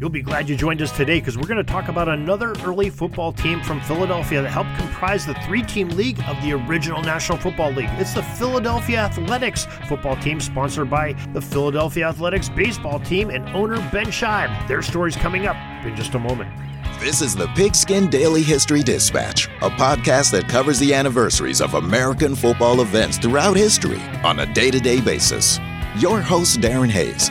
You'll be glad you joined us today because we're going to talk about another early football team from Philadelphia that helped comprise the three team league of the original National Football League. It's the Philadelphia Athletics football team, sponsored by the Philadelphia Athletics baseball team and owner Ben Shibe. Their story's coming up in just a moment. This is the Pigskin Daily History Dispatch, a podcast that covers the anniversaries of American football events throughout history on a day to day basis. Your host, Darren Hayes,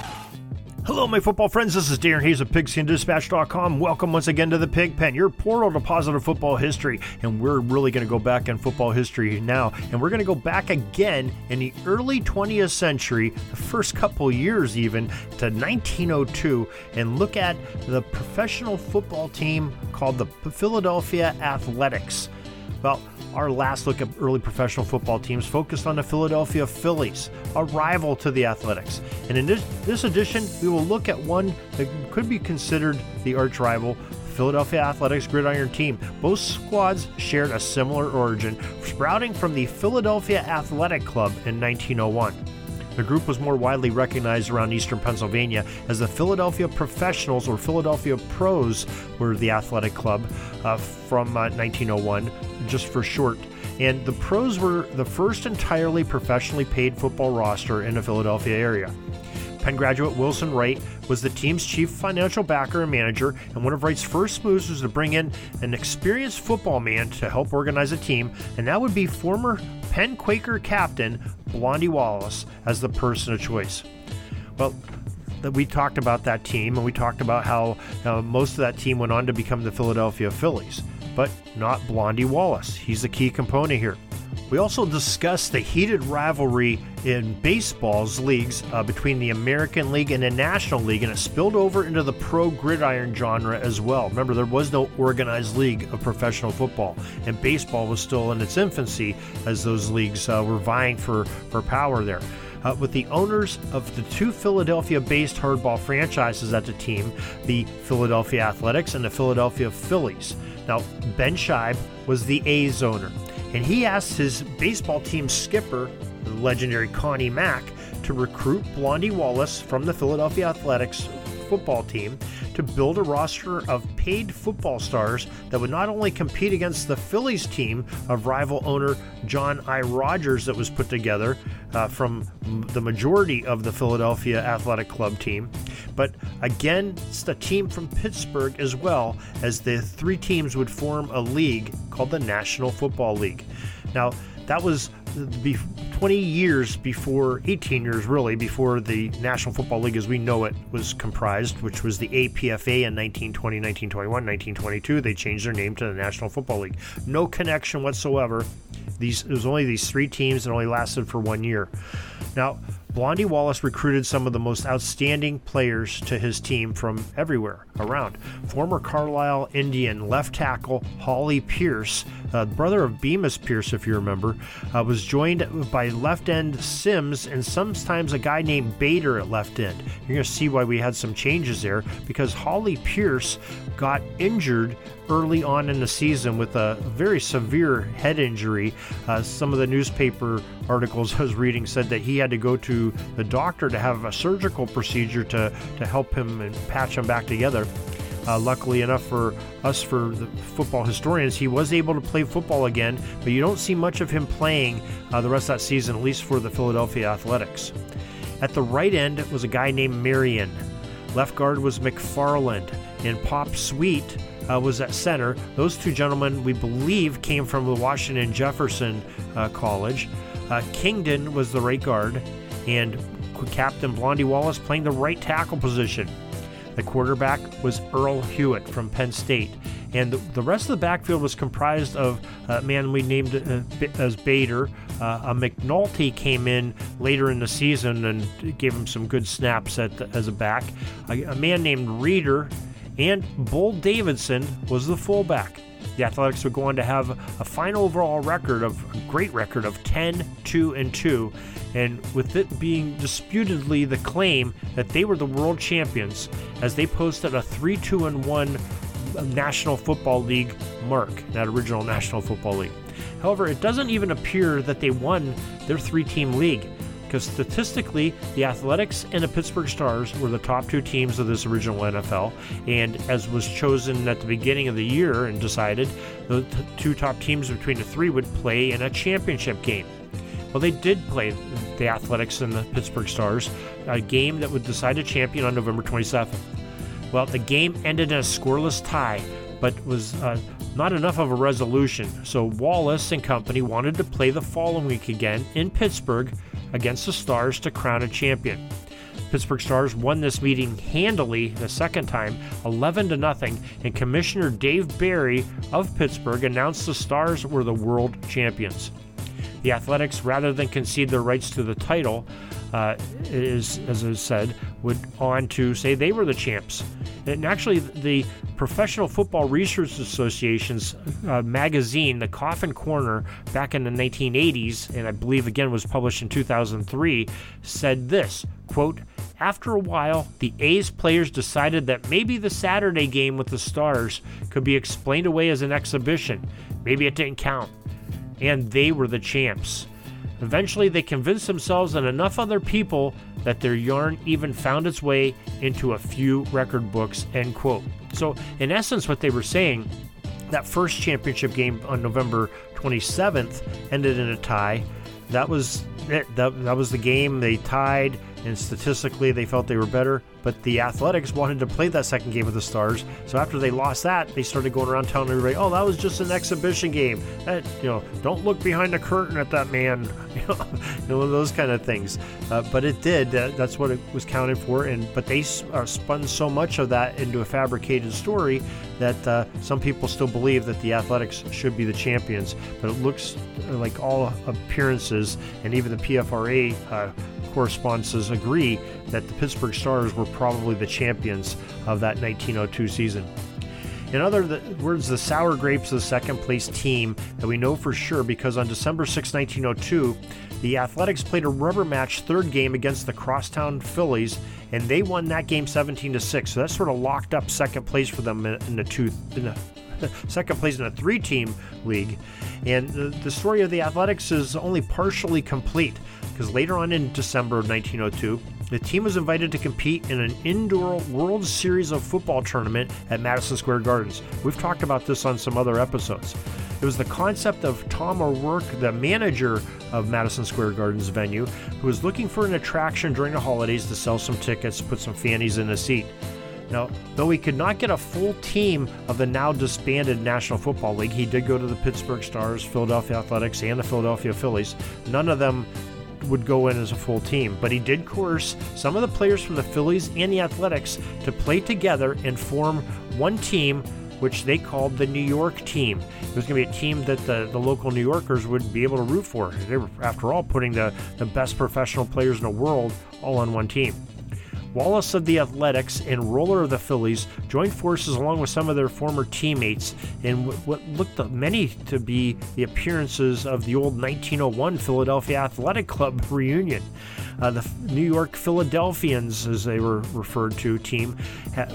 Hello, my football friends. This is Darren Hayes of PigskinDispatch.com. Welcome once again to the Pig Pen, your portal to positive football history. And we're really going to go back in football history now. And we're going to go back again in the early 20th century, the first couple years even, to 1902, and look at the professional football team called the Philadelphia Athletics. Well, our last look at early professional football teams focused on the Philadelphia Phillies, a rival to the Athletics. And in this, this edition, we will look at one that could be considered the arch rival, Philadelphia Athletics gridiron team. Both squads shared a similar origin, sprouting from the Philadelphia Athletic Club in 1901. The group was more widely recognized around eastern Pennsylvania as the Philadelphia Professionals or Philadelphia Pros were the athletic club uh, from uh, 1901, just for short. And the Pros were the first entirely professionally paid football roster in the Philadelphia area. Penn graduate Wilson Wright was the team's chief financial backer and manager, and one of Wright's first moves was to bring in an experienced football man to help organize a team, and that would be former Penn Quaker captain Blondie Wallace as the person of choice. Well, we talked about that team, and we talked about how uh, most of that team went on to become the Philadelphia Phillies, but not Blondie Wallace. He's the key component here. We also discussed the heated rivalry in baseball's leagues uh, between the American League and the National League, and it spilled over into the pro gridiron genre as well. Remember, there was no organized league of professional football, and baseball was still in its infancy as those leagues uh, were vying for, for power there. Uh, with the owners of the two Philadelphia based hardball franchises at the team, the Philadelphia Athletics and the Philadelphia Phillies. Now, Ben Shibe was the A's owner and he asked his baseball team skipper, the legendary Connie Mack, to recruit Blondie Wallace from the Philadelphia Athletics football team to build a roster of paid football stars that would not only compete against the Phillies team of rival owner John I. Rogers that was put together uh, from the majority of the Philadelphia Athletic Club team, but against a team from Pittsburgh as well, as the three teams would form a league called the National Football League. Now, that was 20 years before, 18 years really, before the National Football League as we know it was comprised, which was the APFA in 1920, 1921, 1922. They changed their name to the National Football League. No connection whatsoever. These, it was only these three teams and only lasted for one year. Now, Blondie Wallace recruited some of the most outstanding players to his team from everywhere around. Former Carlisle Indian left tackle Hawley Pierce, uh, brother of Bemus Pierce, if you remember, uh, was joined by left end Sims and sometimes a guy named Bader at left end. You're going to see why we had some changes there because Hawley Pierce got injured early on in the season with a very severe head injury. Uh, some of the newspaper articles I was reading said that he had to go to the doctor to have a surgical procedure to, to help him and patch him back together. Uh, luckily enough for us, for the football historians, he was able to play football again, but you don't see much of him playing uh, the rest of that season, at least for the Philadelphia Athletics. At the right end was a guy named Marion. Left guard was McFarland, and Pop Sweet uh, was at center. Those two gentlemen, we believe, came from the Washington Jefferson uh, College. Uh, Kingdon was the right guard, and Captain Blondie Wallace playing the right tackle position. The quarterback was Earl Hewitt from Penn State. And the, rest of the backfield was comprised of a man we named uh, as Bader. Uh, a McNulty came in later in the season and gave him some good snaps at the, as a back. A, a man named Reeder and Bull Davidson was the fullback. The Athletics would go on to have a final overall record of a great record of 10, 2, and 2, and with it being disputedly the claim that they were the world champions, as they posted a 3, 2, and 1 National Football League mark, that original National Football League. However, it doesn't even appear that they won their three team league because statistically, the Athletics and the Pittsburgh Stars were the top two teams of this original NFL. And as was chosen at the beginning of the year and decided, the t- two top teams between the three would play in a championship game. Well, they did play the Athletics and the Pittsburgh Stars, a game that would decide a champion on November 27th. Well, the game ended in a scoreless tie, but was uh, not enough of a resolution. So Wallace and company wanted to play the following week again in Pittsburgh against the Stars to crown a champion. Pittsburgh Stars won this meeting handily the second time, 11 to nothing, and Commissioner Dave Berry of Pittsburgh announced the Stars were the world champions. The Athletics, rather than concede their rights to the title, uh, is, as I said, went on to say they were the champs. And actually, the Professional Football Research Association's uh, magazine, The Coffin Corner, back in the 1980s, and I believe again was published in 2003, said this quote, after a while, the A's players decided that maybe the Saturday game with the Stars could be explained away as an exhibition. Maybe it didn't count. And they were the champs. Eventually, they convinced themselves and enough other people that their yarn even found its way into a few record books. End quote. So, in essence, what they were saying, that first championship game on November 27th ended in a tie. That was it. That, that was the game. They tied, and statistically, they felt they were better. But the Athletics wanted to play that second game with the Stars. So after they lost that, they started going around telling everybody, "Oh, that was just an exhibition game. That, you know, don't look behind the curtain at that man." you know, those kind of things. Uh, but it did. Uh, that's what it was counted for. And but they uh, spun so much of that into a fabricated story that uh, some people still believe that the Athletics should be the champions. But it looks like all appearances and even the PFRA uh, correspondences agree that the Pittsburgh Stars were probably the champions of that 1902 season. In other words, the Sour Grapes, the second place team that we know for sure because on December 6, 1902, the Athletics played a rubber match third game against the Crosstown Phillies, and they won that game 17 to 6. So that sort of locked up second place for them in the two. In the, second place in a three team league. And the, the story of the Athletics is only partially complete because later on in December of 1902, the team was invited to compete in an indoor World Series of Football tournament at Madison Square Gardens. We've talked about this on some other episodes. It was the concept of Tom O'Rourke, the manager of Madison Square Gardens venue, who was looking for an attraction during the holidays to sell some tickets, put some fannies in the seat. Now, though he could not get a full team of the now disbanded National Football League, he did go to the Pittsburgh Stars, Philadelphia Athletics, and the Philadelphia Phillies. None of them would go in as a full team, but he did coerce some of the players from the Phillies and the Athletics to play together and form one team, which they called the New York team. It was going to be a team that the, the local New Yorkers would be able to root for. They were, after all, putting the, the best professional players in the world all on one team. Wallace of the Athletics and Roller of the Phillies joined forces along with some of their former teammates in what looked to many to be the appearances of the old 1901 Philadelphia Athletic Club reunion. Uh, the New York Philadelphians, as they were referred to, team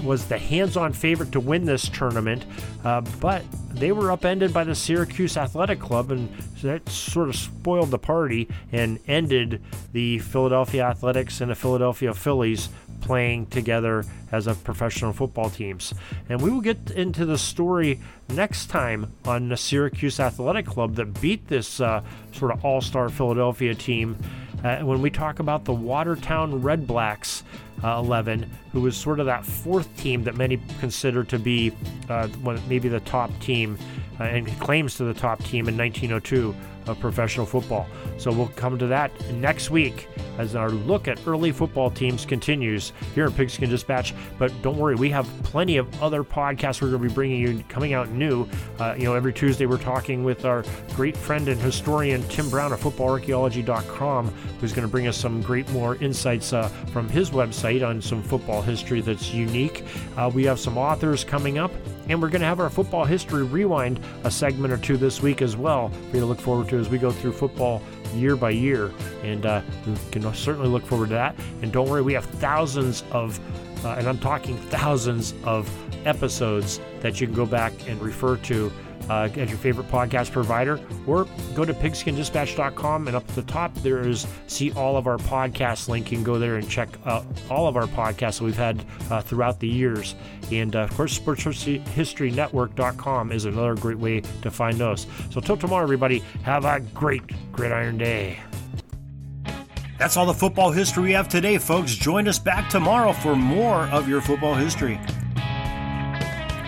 was the hands-on favorite to win this tournament, uh, but they were upended by the Syracuse Athletic Club, and that sort of spoiled the party and ended the Philadelphia Athletics and the Philadelphia Phillies playing together as a professional football teams. And we will get into the story next time on the Syracuse Athletic Club that beat this uh, sort of all-star Philadelphia team uh, when we talk about the Watertown Red Blacks uh, 11, who was sort of that fourth team that many consider to be uh, maybe the top team uh, and claims to the top team in 1902 of professional football. So we'll come to that next week as our look at early football teams continues here in Pigskin Dispatch. But don't worry, we have plenty of other podcasts we're going to be bringing you coming out new. Uh, you know, every Tuesday we're talking with our great friend and historian Tim Brown of FootballArchaeology.com, who's going to bring us some great more insights uh, from his website on some football history that's unique. Uh, we have some authors coming up, and we're going to have our football history rewind a segment or two this week as well for you to look forward to as we go through football year by year. And uh, you can certainly look forward to that. And don't worry, we have thousands of, uh, and I'm talking thousands of episodes that you can go back and refer to uh, at your favorite podcast provider, or go to pigskindispatch.com and up at the top there is see all of our podcasts link. You can go there and check out all of our podcasts that we've had uh, throughout the years. And uh, of course, sportshistorynetwork.com is another great way to find those. So till tomorrow, everybody, have a great gridiron day. That's all the football history we have today, folks. Join us back tomorrow for more of your football history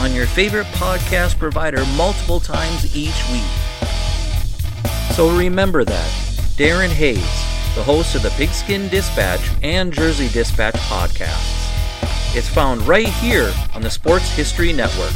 on your favorite podcast provider multiple times each week. So remember that Darren Hayes, the host of the Pigskin Dispatch and Jersey Dispatch podcasts. It's found right here on the Sports History Network.